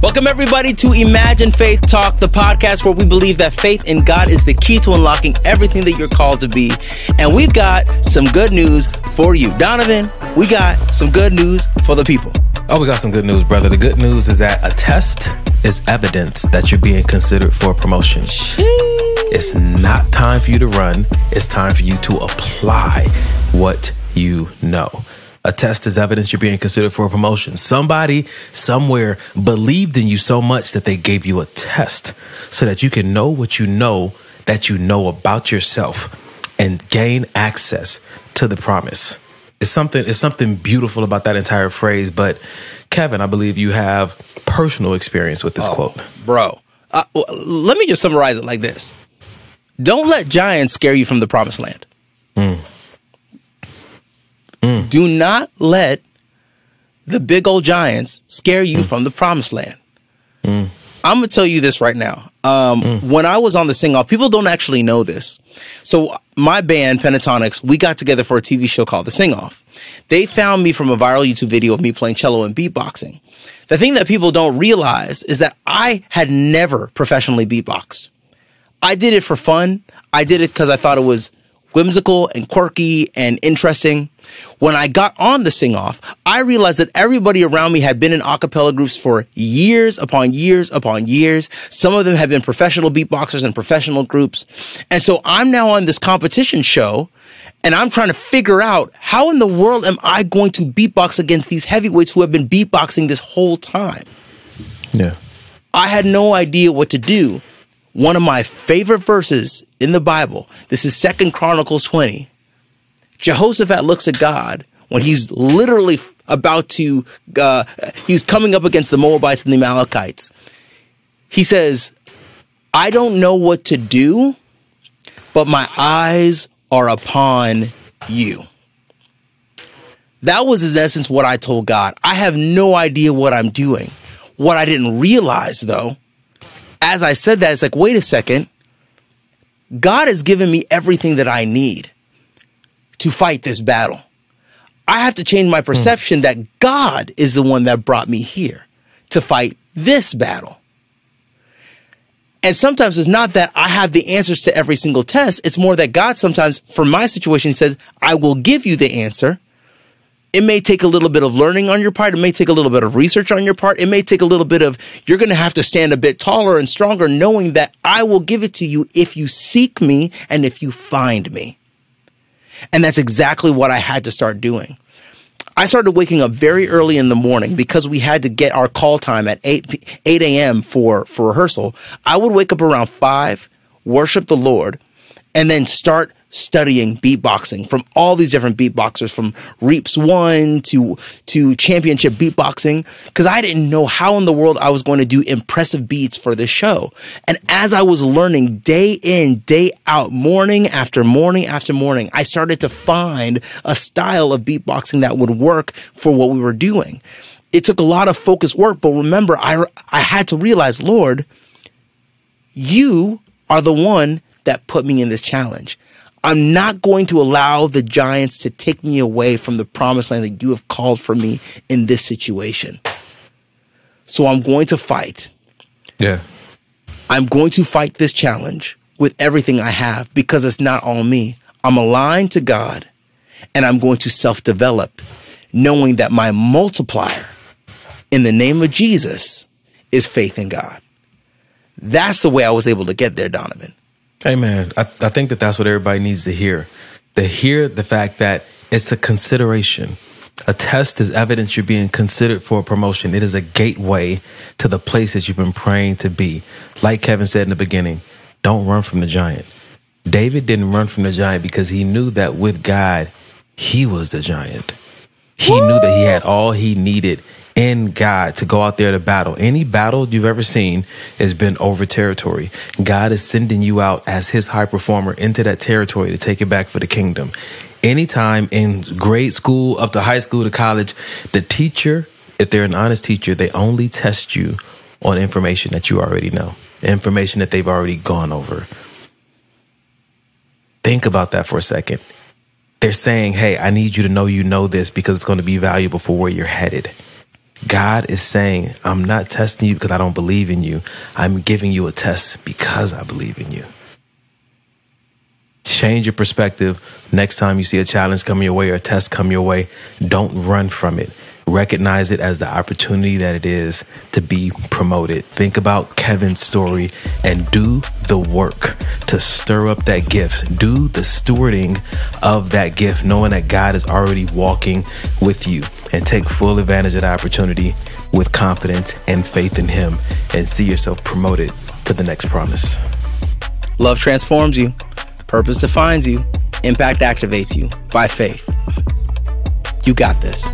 Welcome, everybody, to Imagine Faith Talk, the podcast where we believe that faith in God is the key to unlocking everything that you're called to be. And we've got some good news for you. Donovan, we got some good news for the people. Oh, we got some good news, brother. The good news is that a test is evidence that you're being considered for promotion. It's not time for you to run, it's time for you to apply what you know. A test is evidence you're being considered for a promotion. Somebody somewhere believed in you so much that they gave you a test so that you can know what you know that you know about yourself and gain access to the promise. It's something it's something beautiful about that entire phrase, but Kevin, I believe you have personal experience with this oh, quote. Bro, uh, well, let me just summarize it like this. Don't let giants scare you from the promised land. Mm. Mm. Do not let the big old giants scare you mm. from the promised land. Mm. I'm gonna tell you this right now. Um, mm. when I was on the sing off, people don't actually know this. So my band Pentatonix, we got together for a TV show called The Sing Off. They found me from a viral YouTube video of me playing cello and beatboxing. The thing that people don't realize is that I had never professionally beatboxed. I did it for fun. I did it because I thought it was whimsical and quirky and interesting. When I got on the sing off, I realized that everybody around me had been in a cappella groups for years upon years upon years. Some of them have been professional beatboxers and professional groups. And so I'm now on this competition show and I'm trying to figure out how in the world am I going to beatbox against these heavyweights who have been beatboxing this whole time? Yeah. I had no idea what to do. One of my favorite verses in the Bible, this is Second Chronicles 20. Jehoshaphat looks at God when he's literally about to, uh, he's coming up against the Moabites and the Amalekites. He says, I don't know what to do, but my eyes are upon you. That was in essence what I told God. I have no idea what I'm doing. What I didn't realize though, as I said that, it's like, wait a second. God has given me everything that I need to fight this battle. I have to change my perception mm. that God is the one that brought me here to fight this battle. And sometimes it's not that I have the answers to every single test. It's more that God sometimes, for my situation, says, I will give you the answer. It may take a little bit of learning on your part. It may take a little bit of research on your part. It may take a little bit of, you're going to have to stand a bit taller and stronger, knowing that I will give it to you if you seek me and if you find me. And that's exactly what I had to start doing. I started waking up very early in the morning because we had to get our call time at 8, 8 a.m. for, for rehearsal. I would wake up around 5, worship the Lord, and then start studying beatboxing from all these different beatboxers from Reeps One to to championship beatboxing because I didn't know how in the world I was going to do impressive beats for this show. And as I was learning day in, day out, morning after morning after morning, I started to find a style of beatboxing that would work for what we were doing. It took a lot of focused work, but remember I I had to realize, Lord, you are the one that put me in this challenge. I'm not going to allow the giants to take me away from the promised land that you have called for me in this situation. So I'm going to fight. Yeah. I'm going to fight this challenge with everything I have because it's not all me. I'm aligned to God and I'm going to self develop, knowing that my multiplier in the name of Jesus is faith in God. That's the way I was able to get there, Donovan. Hey man, I, I think that that's what everybody needs to hear. To hear the fact that it's a consideration. A test is evidence you're being considered for a promotion. It is a gateway to the places you've been praying to be. Like Kevin said in the beginning, don't run from the giant. David didn't run from the giant because he knew that with God, he was the giant. He Woo! knew that he had all he needed in God to go out there to battle. Any battle you've ever seen has been over territory. God is sending you out as his high performer into that territory to take it back for the kingdom. Anytime in grade school, up to high school to college, the teacher, if they're an honest teacher, they only test you on information that you already know, information that they've already gone over. Think about that for a second. They're saying, hey, I need you to know you know this because it's going to be valuable for where you're headed. God is saying, I'm not testing you because I don't believe in you. I'm giving you a test because I believe in you. Change your perspective. Next time you see a challenge come your way or a test come your way, don't run from it. Recognize it as the opportunity that it is to be promoted. Think about Kevin's story and do the work to stir up that gift. Do the stewarding of that gift, knowing that God is already walking with you and take full advantage of the opportunity with confidence and faith in Him and see yourself promoted to the next promise. Love transforms you, purpose defines you, impact activates you by faith. You got this.